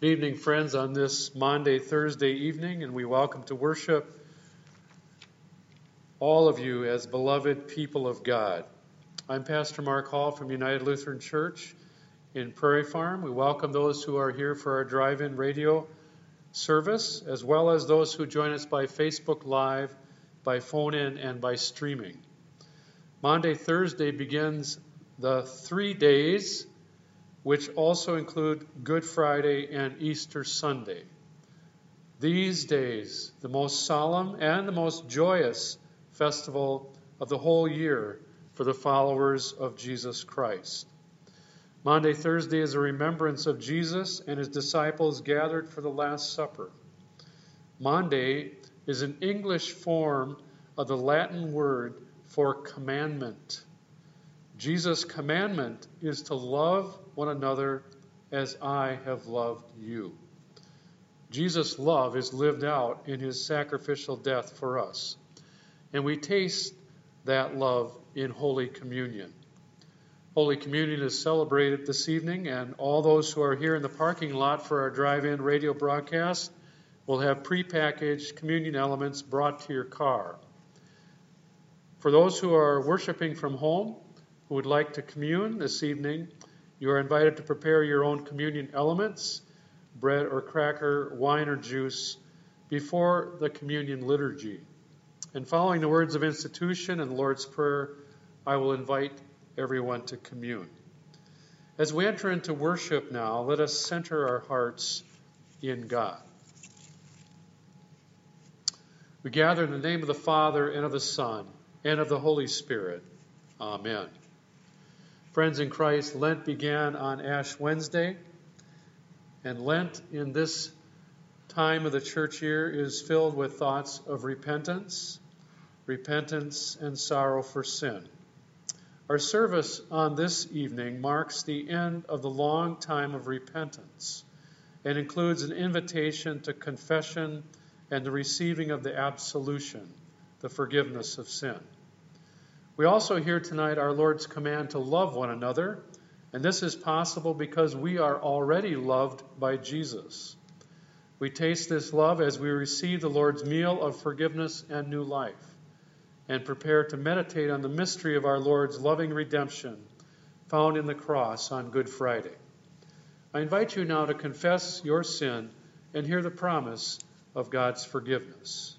Good evening, friends, on this Maundy, Thursday evening, and we welcome to worship all of you as beloved people of God. I'm Pastor Mark Hall from United Lutheran Church in Prairie Farm. We welcome those who are here for our drive in radio service, as well as those who join us by Facebook Live, by phone in, and by streaming. Maundy, Thursday begins the three days which also include Good Friday and Easter Sunday. These days, the most solemn and the most joyous festival of the whole year for the followers of Jesus Christ. Maundy, Thursday is a remembrance of Jesus and his disciples gathered for the Last Supper. Maundy is an English form of the Latin word for commandment. Jesus' commandment is to love one another as I have loved you. Jesus' love is lived out in his sacrificial death for us. And we taste that love in Holy Communion. Holy Communion is celebrated this evening, and all those who are here in the parking lot for our drive in radio broadcast will have prepackaged communion elements brought to your car. For those who are worshiping from home who would like to commune this evening, you are invited to prepare your own communion elements, bread or cracker, wine or juice, before the communion liturgy. And following the words of institution and the Lord's Prayer, I will invite everyone to commune. As we enter into worship now, let us center our hearts in God. We gather in the name of the Father, and of the Son, and of the Holy Spirit. Amen. Friends in Christ, Lent began on Ash Wednesday, and Lent in this time of the church year is filled with thoughts of repentance, repentance, and sorrow for sin. Our service on this evening marks the end of the long time of repentance and includes an invitation to confession and the receiving of the absolution, the forgiveness of sin. We also hear tonight our Lord's command to love one another, and this is possible because we are already loved by Jesus. We taste this love as we receive the Lord's meal of forgiveness and new life, and prepare to meditate on the mystery of our Lord's loving redemption found in the cross on Good Friday. I invite you now to confess your sin and hear the promise of God's forgiveness.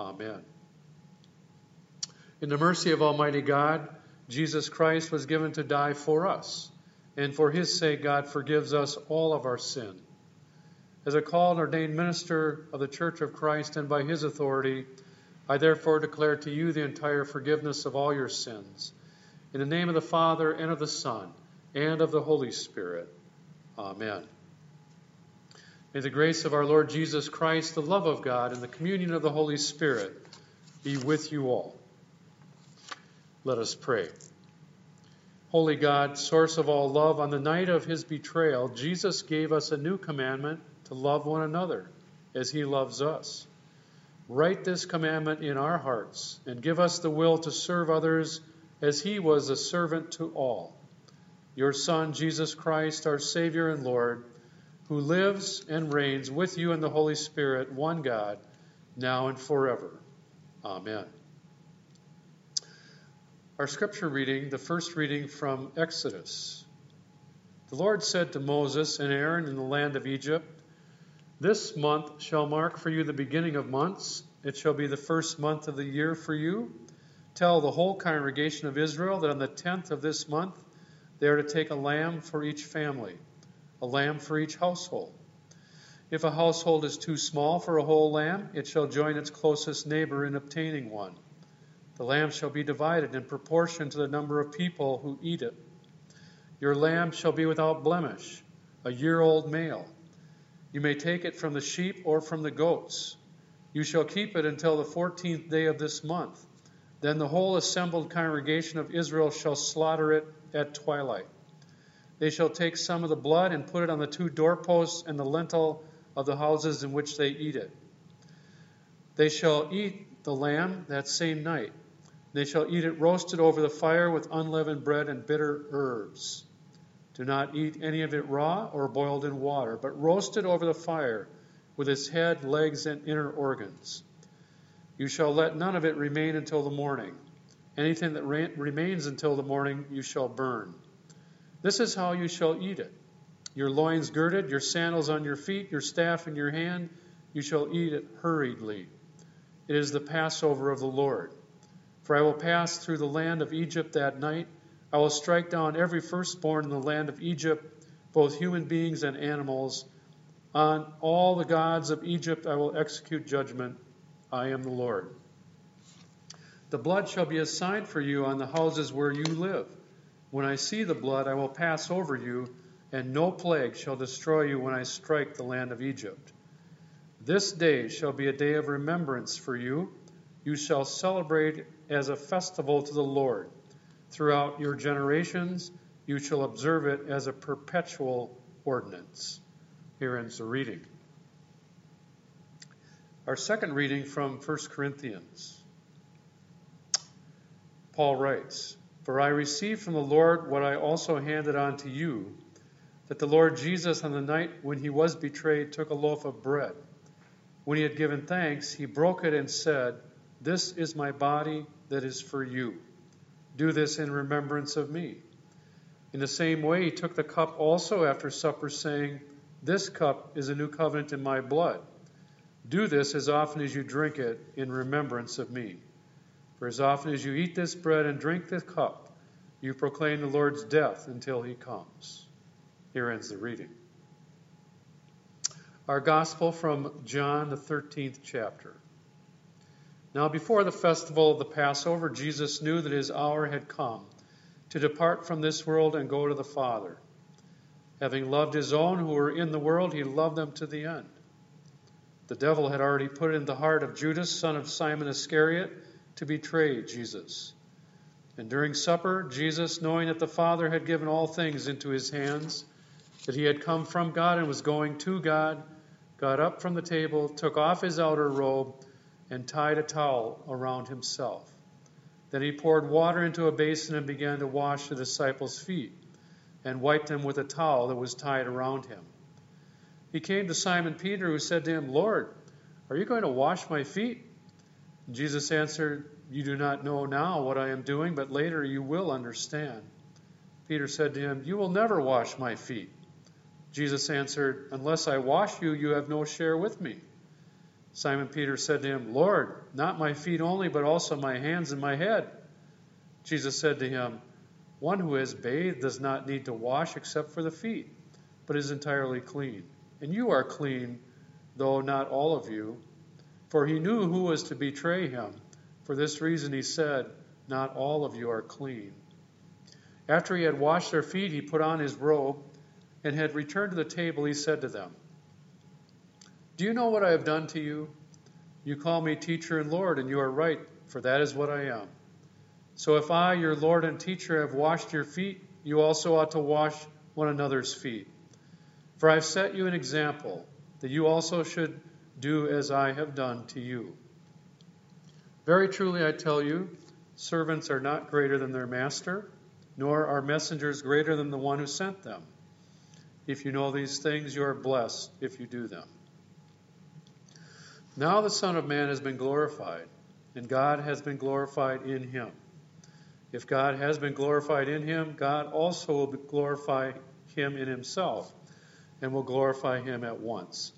Amen. In the mercy of Almighty God, Jesus Christ was given to die for us, and for his sake, God forgives us all of our sin. As a called and ordained minister of the Church of Christ and by his authority, I therefore declare to you the entire forgiveness of all your sins. In the name of the Father, and of the Son, and of the Holy Spirit. Amen. May the grace of our Lord Jesus Christ, the love of God, and the communion of the Holy Spirit be with you all. Let us pray. Holy God, source of all love, on the night of his betrayal, Jesus gave us a new commandment to love one another as he loves us. Write this commandment in our hearts and give us the will to serve others as he was a servant to all. Your Son, Jesus Christ, our Savior and Lord, who lives and reigns with you in the Holy Spirit, one God, now and forever. Amen. Our scripture reading, the first reading from Exodus. The Lord said to Moses and Aaron in the land of Egypt, This month shall mark for you the beginning of months. It shall be the first month of the year for you. Tell the whole congregation of Israel that on the tenth of this month they are to take a lamb for each family a lamb for each household. If a household is too small for a whole lamb, it shall join its closest neighbor in obtaining one. The lamb shall be divided in proportion to the number of people who eat it. Your lamb shall be without blemish, a year old male. You may take it from the sheep or from the goats. You shall keep it until the fourteenth day of this month. Then the whole assembled congregation of Israel shall slaughter it at twilight. They shall take some of the blood and put it on the two doorposts and the lintel of the houses in which they eat it. They shall eat the lamb that same night. They shall eat it roasted over the fire with unleavened bread and bitter herbs. Do not eat any of it raw or boiled in water, but roasted over the fire with its head, legs, and inner organs. You shall let none of it remain until the morning. Anything that re- remains until the morning you shall burn. This is how you shall eat it your loins girded, your sandals on your feet, your staff in your hand. You shall eat it hurriedly. It is the Passover of the Lord. For I will pass through the land of Egypt that night. I will strike down every firstborn in the land of Egypt, both human beings and animals. On all the gods of Egypt I will execute judgment. I am the Lord. The blood shall be a sign for you on the houses where you live. When I see the blood, I will pass over you, and no plague shall destroy you when I strike the land of Egypt. This day shall be a day of remembrance for you. You shall celebrate as a festival to the Lord. Throughout your generations, you shall observe it as a perpetual ordinance. Here ends the reading. Our second reading from 1 Corinthians. Paul writes, For I received from the Lord what I also handed on to you, that the Lord Jesus, on the night when he was betrayed, took a loaf of bread. When he had given thanks, he broke it and said, This is my body that is for you. Do this in remembrance of me. In the same way, he took the cup also after supper, saying, This cup is a new covenant in my blood. Do this as often as you drink it in remembrance of me. For as often as you eat this bread and drink this cup, you proclaim the Lord's death until he comes. Here ends the reading. Our gospel from John, the 13th chapter. Now, before the festival of the Passover, Jesus knew that his hour had come to depart from this world and go to the Father. Having loved his own who were in the world, he loved them to the end. The devil had already put in the heart of Judas, son of Simon Iscariot, to betray Jesus. And during supper, Jesus, knowing that the Father had given all things into his hands, that he had come from God and was going to God, got up from the table, took off his outer robe, and tied a towel around himself. Then he poured water into a basin and began to wash the disciples' feet and wiped them with a towel that was tied around him. He came to Simon Peter, who said to him, Lord, are you going to wash my feet? Jesus answered, You do not know now what I am doing, but later you will understand. Peter said to him, You will never wash my feet. Jesus answered, Unless I wash you, you have no share with me. Simon Peter said to him, Lord, not my feet only, but also my hands and my head. Jesus said to him, One who has bathed does not need to wash except for the feet, but is entirely clean. And you are clean, though not all of you for he knew who was to betray him. For this reason he said, Not all of you are clean. After he had washed their feet, he put on his robe and had returned to the table. He said to them, Do you know what I have done to you? You call me teacher and Lord, and you are right, for that is what I am. So if I, your Lord and teacher, have washed your feet, you also ought to wash one another's feet. For I have set you an example, that you also should do as I have done to you. Very truly I tell you, servants are not greater than their master, nor are messengers greater than the one who sent them. If you know these things, you are blessed if you do them. Now the Son of Man has been glorified, and God has been glorified in him. If God has been glorified in him, God also will glorify him in himself, and will glorify him at once.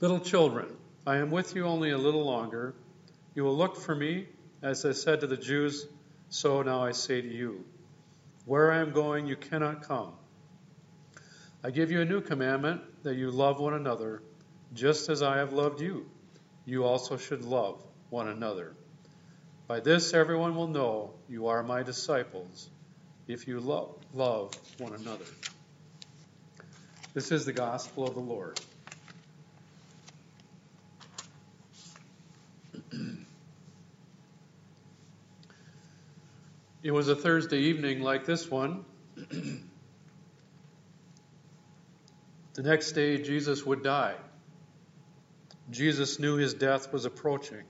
Little children, I am with you only a little longer. You will look for me, as I said to the Jews, so now I say to you. Where I am going, you cannot come. I give you a new commandment that you love one another, just as I have loved you. You also should love one another. By this, everyone will know you are my disciples, if you love, love one another. This is the gospel of the Lord. It was a Thursday evening like this one. the next day, Jesus would die. Jesus knew his death was approaching.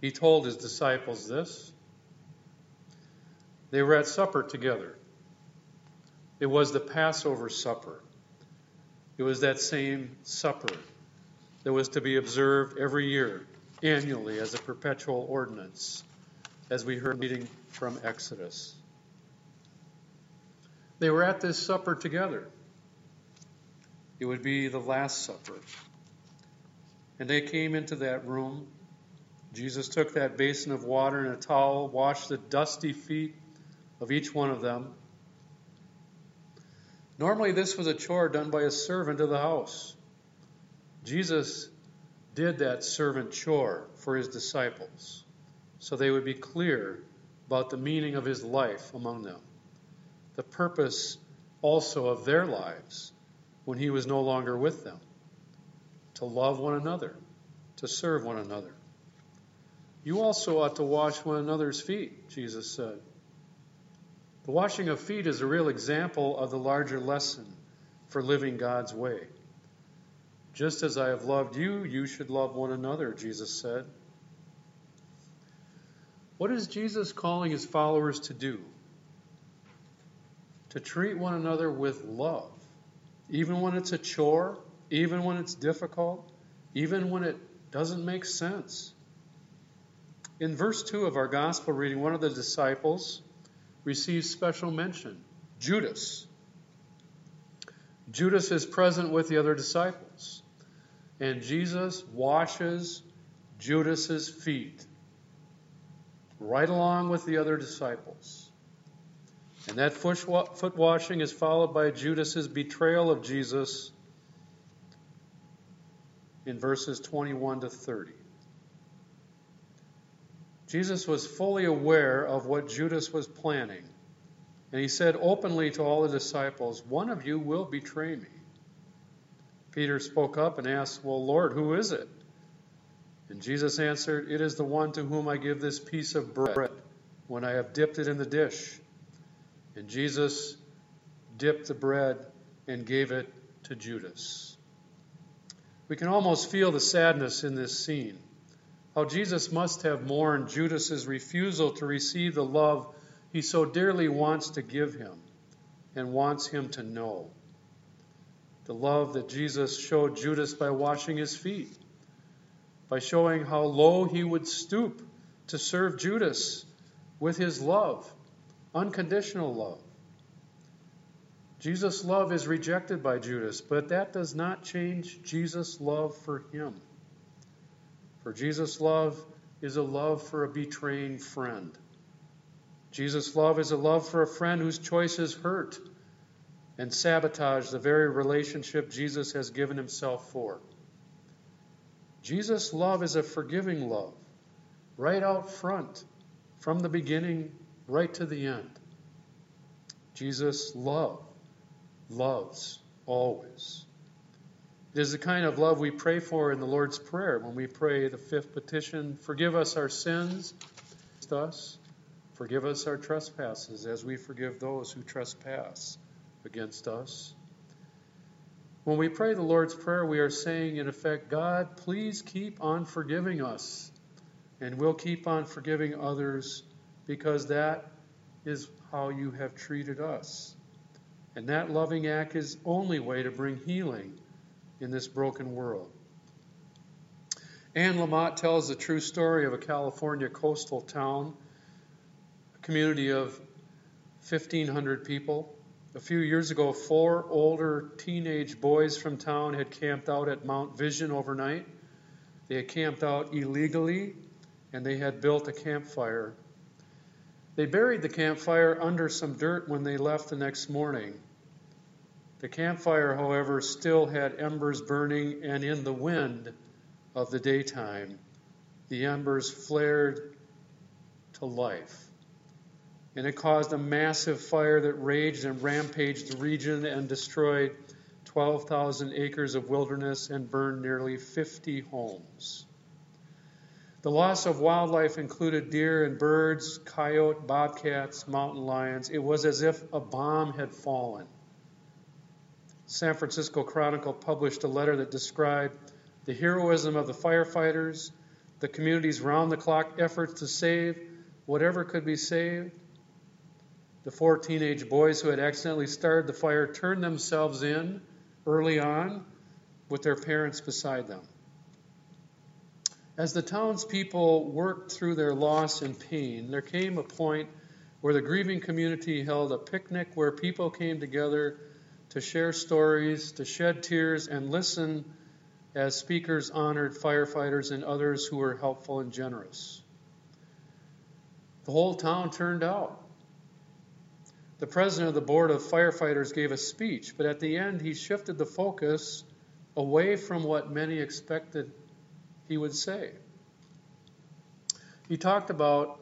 He told his disciples this. They were at supper together. It was the Passover supper. It was that same supper that was to be observed every year, annually, as a perpetual ordinance, as we heard reading from Exodus. They were at this supper together. It would be the Last Supper. And they came into that room. Jesus took that basin of water and a towel, washed the dusty feet of each one of them. Normally, this was a chore done by a servant of the house. Jesus did that servant chore for his disciples so they would be clear about the meaning of his life among them, the purpose also of their lives when he was no longer with them to love one another, to serve one another. You also ought to wash one another's feet, Jesus said. The washing of feet is a real example of the larger lesson for living God's way. Just as I have loved you, you should love one another, Jesus said. What is Jesus calling his followers to do? To treat one another with love, even when it's a chore, even when it's difficult, even when it doesn't make sense. In verse 2 of our gospel reading, one of the disciples receives special mention Judas. Judas is present with the other disciples, and Jesus washes Judas's feet right along with the other disciples. And that foot washing is followed by Judas's betrayal of Jesus in verses 21 to 30. Jesus was fully aware of what Judas was planning, and he said openly to all the disciples, One of you will betray me. Peter spoke up and asked, Well, Lord, who is it? And Jesus answered, It is the one to whom I give this piece of bread when I have dipped it in the dish. And Jesus dipped the bread and gave it to Judas. We can almost feel the sadness in this scene. How Jesus must have mourned Judas's refusal to receive the love he so dearly wants to give him and wants him to know. The love that Jesus showed Judas by washing his feet, by showing how low he would stoop to serve Judas with his love, unconditional love. Jesus' love is rejected by Judas, but that does not change Jesus' love for him. For Jesus' love is a love for a betraying friend. Jesus' love is a love for a friend whose choices hurt and sabotage the very relationship Jesus has given himself for. Jesus' love is a forgiving love, right out front, from the beginning right to the end. Jesus' love loves always. It is the kind of love we pray for in the Lord's Prayer when we pray the fifth petition Forgive us our sins, us, forgive us our trespasses as we forgive those who trespass against us. When we pray the Lord's Prayer, we are saying, in effect, God, please keep on forgiving us, and we'll keep on forgiving others because that is how you have treated us. And that loving act is only way to bring healing in this broken world. Anne Lamott tells the true story of a California coastal town, a community of 1,500 people. A few years ago, four older teenage boys from town had camped out at Mount Vision overnight. They had camped out illegally and they had built a campfire they buried the campfire under some dirt when they left the next morning. The campfire, however, still had embers burning, and in the wind of the daytime, the embers flared to life. And it caused a massive fire that raged and rampaged the region and destroyed 12,000 acres of wilderness and burned nearly 50 homes. The loss of wildlife included deer and birds, coyote, bobcats, mountain lions. It was as if a bomb had fallen. San Francisco Chronicle published a letter that described the heroism of the firefighters, the community's round the clock efforts to save whatever could be saved. The four teenage boys who had accidentally started the fire turned themselves in early on with their parents beside them. As the townspeople worked through their loss and pain, there came a point where the grieving community held a picnic where people came together to share stories, to shed tears, and listen as speakers honored firefighters and others who were helpful and generous. The whole town turned out. The president of the board of firefighters gave a speech, but at the end he shifted the focus away from what many expected he would say. He talked about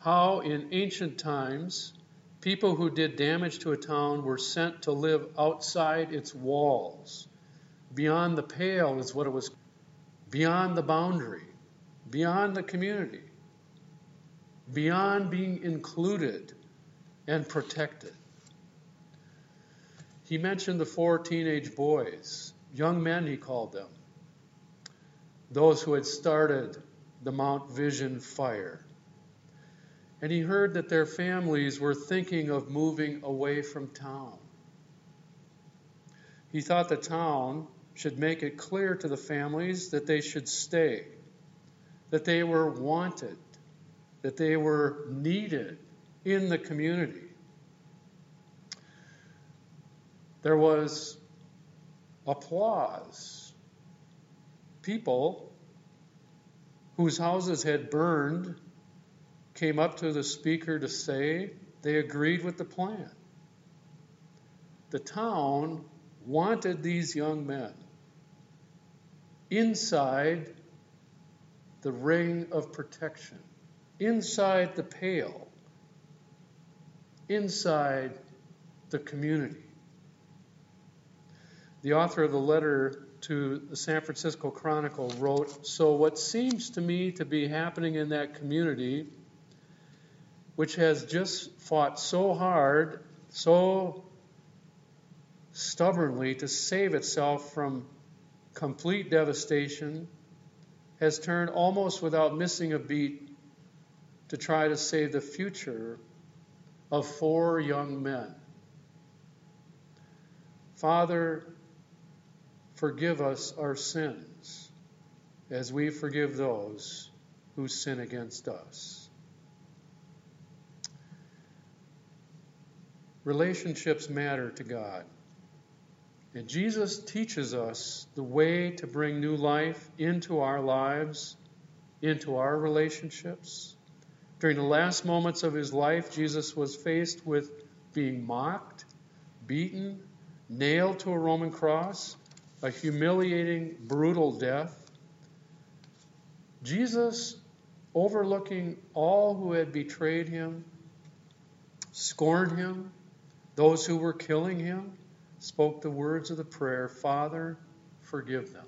how in ancient times people who did damage to a town were sent to live outside its walls. Beyond the pale is what it was, beyond the boundary, beyond the community, beyond being included and protected. He mentioned the four teenage boys, young men, he called them those who had started the Mount Vision fire. And he heard that their families were thinking of moving away from town. He thought the town should make it clear to the families that they should stay, that they were wanted, that they were needed in the community. There was applause people whose houses had burned came up to the speaker to say they agreed with the plan. The town wanted these young men inside the ring of protection, inside the pale, inside the community. The author of the letter to the San Francisco Chronicle wrote So, what seems to me to be happening in that community, which has just fought so hard, so stubbornly to save itself from complete devastation, has turned almost without missing a beat to try to save the future of four young men. Father, Forgive us our sins as we forgive those who sin against us. Relationships matter to God. And Jesus teaches us the way to bring new life into our lives, into our relationships. During the last moments of his life, Jesus was faced with being mocked, beaten, nailed to a Roman cross, a humiliating, brutal death. Jesus, overlooking all who had betrayed him, scorned him, those who were killing him, spoke the words of the prayer Father, forgive them.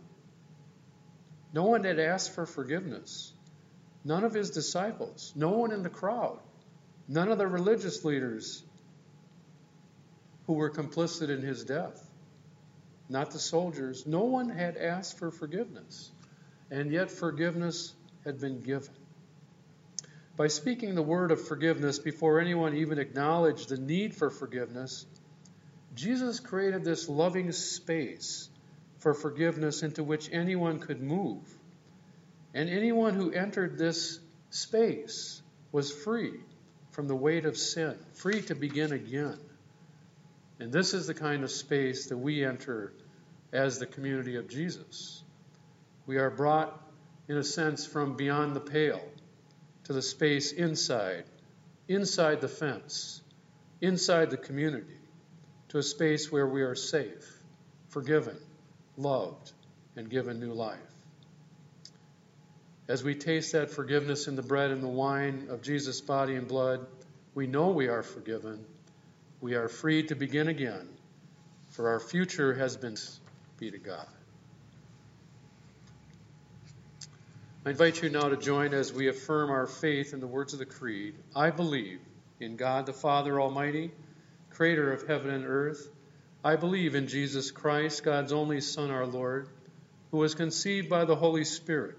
No one had asked for forgiveness. None of his disciples, no one in the crowd, none of the religious leaders who were complicit in his death not the soldiers. No one had asked for forgiveness, and yet forgiveness had been given. By speaking the word of forgiveness before anyone even acknowledged the need for forgiveness, Jesus created this loving space for forgiveness into which anyone could move. And anyone who entered this space was free from the weight of sin, free to begin again. And this is the kind of space that we enter as the community of Jesus. We are brought, in a sense, from beyond the pale to the space inside, inside the fence, inside the community, to a space where we are safe, forgiven, loved, and given new life. As we taste that forgiveness in the bread and the wine of Jesus' body and blood, We know we are forgiven. We are free to begin again, for our future has been be to God. I invite you now to join as we affirm our faith in the words of the Creed. I believe in God the Father Almighty, creator of heaven and earth. I believe in Jesus Christ, God's only Son, our Lord, who was conceived by the Holy Spirit,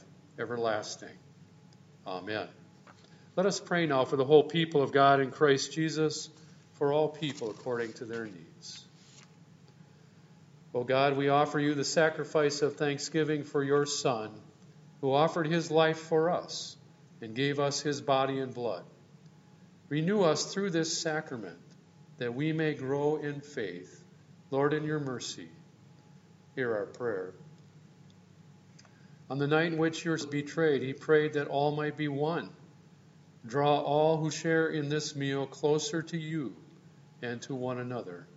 everlasting. Amen. Let us pray now for the whole people of God in Christ Jesus, for all people according to their needs. O God, we offer you the sacrifice of thanksgiving for your Son, who offered his life for us and gave us his body and blood. Renew us through this sacrament that we may grow in faith. Lord, in your mercy, hear our prayer. On the night in which you were betrayed, he prayed that all might be one. Draw all who share in this meal closer to you and to one another.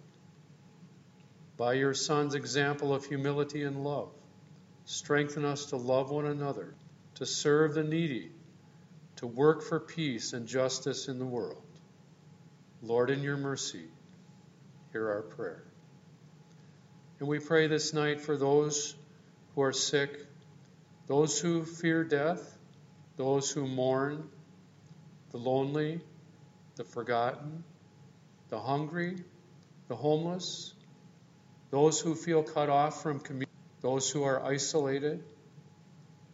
By your Son's example of humility and love, strengthen us to love one another, to serve the needy, to work for peace and justice in the world. Lord, in your mercy, hear our prayer. And we pray this night for those who are sick, those who fear death, those who mourn, the lonely, the forgotten, the hungry, the homeless, those who feel cut off from community, those who are isolated,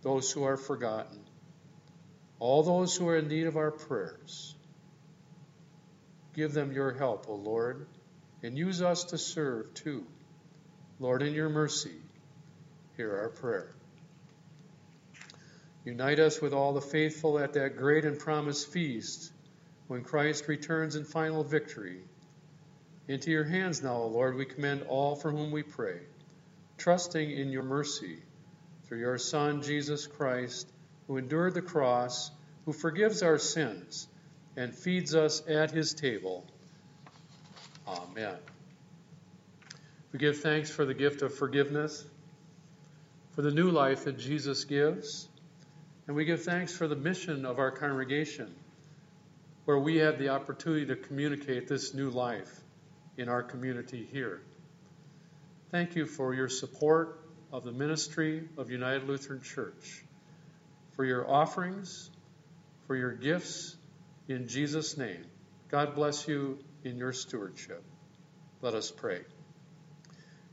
those who are forgotten all those who are in need of our prayers. Give them your help, O Lord, and use us to serve too. Lord, in your mercy, hear our prayer. Unite us with all the faithful at that great and promised feast when Christ returns in final victory. Into your hands now, O Lord, we commend all for whom we pray, trusting in your mercy through your Son, Jesus Christ who endured the cross, who forgives our sins, and feeds us at his table. Amen. We give thanks for the gift of forgiveness, for the new life that Jesus gives, and we give thanks for the mission of our congregation, where we have the opportunity to communicate this new life in our community here. Thank you for your support of the ministry of United Lutheran Church for your offerings, for your gifts in Jesus' name. God bless you in your stewardship. Let us pray.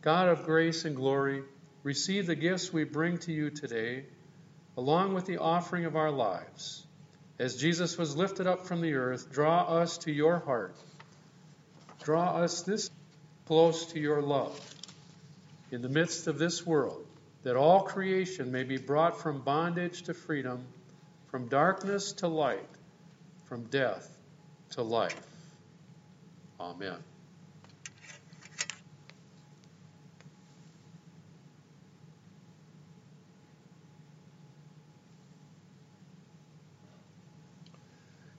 God of grace and glory, receive the gifts we bring to you today, along with the offering of our lives. As Jesus was lifted up from the earth, draw us to your heart. Draw us this close to your love. In the midst of this world, that all creation may be brought from bondage to freedom, from darkness to light, from death to life. Amen.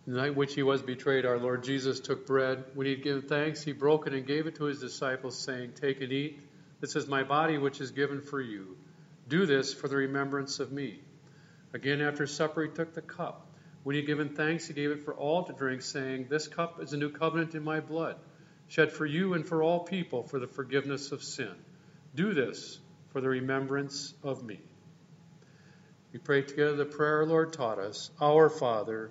The night which he was betrayed, our Lord Jesus took bread. When he had given thanks, he broke it and gave it to his disciples, saying, Take and eat. This is my body, which is given for you. Do this for the remembrance of me. Again, after supper, he took the cup. When he had given thanks, he gave it for all to drink, saying, This cup is a new covenant in my blood, shed for you and for all people for the forgiveness of sin. Do this for the remembrance of me. We pray together the prayer our Lord taught us Our Father,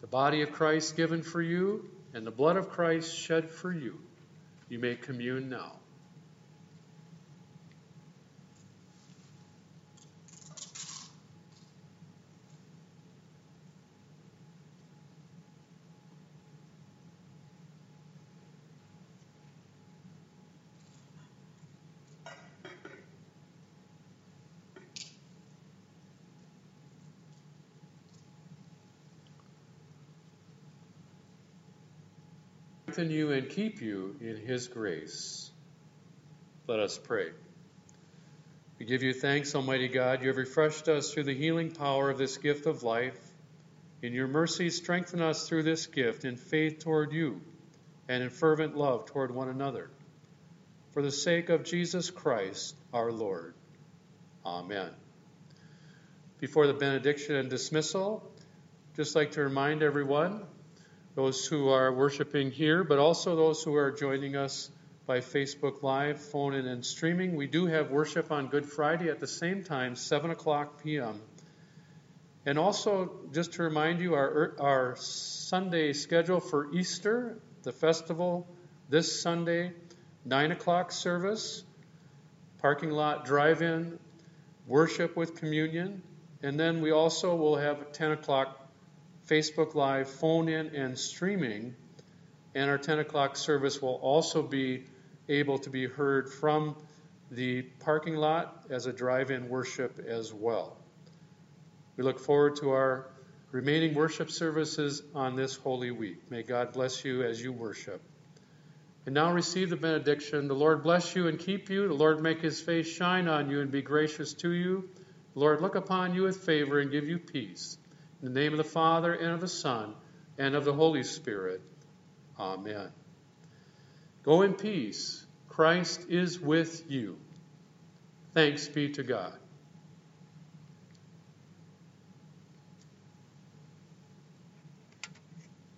The body of Christ given for you, and the blood of Christ shed for you. You may commune now. Strengthen you and keep you in his grace. Let us pray. We give you thanks, Almighty God. You have refreshed us through the healing power of this gift of life. In your mercy, strengthen us through this gift in faith toward you and in fervent love toward one another. For the sake of Jesus Christ, our Lord. Amen. Before the benediction and dismissal, just like to remind everyone those who are worshiping here, but also those who are joining us by Facebook Live, phone in, and streaming. We do have worship on Good Friday at the same time, 7 o'clock p.m. And also, just to remind you, our, our Sunday schedule for Easter, the festival, this Sunday, 9 o'clock service, parking lot drive in, worship with communion, and then we also will have 10 o'clock Facebook Live, phone in, and streaming. And our 10 o'clock service will also be able to be heard from the parking lot as a drive in worship as well. We look forward to our remaining worship services on this Holy Week. May God bless you as you worship. And now receive the benediction. The Lord bless you and keep you. The Lord make his face shine on you and be gracious to you. The Lord look upon you with favor and give you peace. In the name of the Father, and of the Son, and of the Holy Spirit. Amen. Go in peace. Christ is with you. Thanks be to God.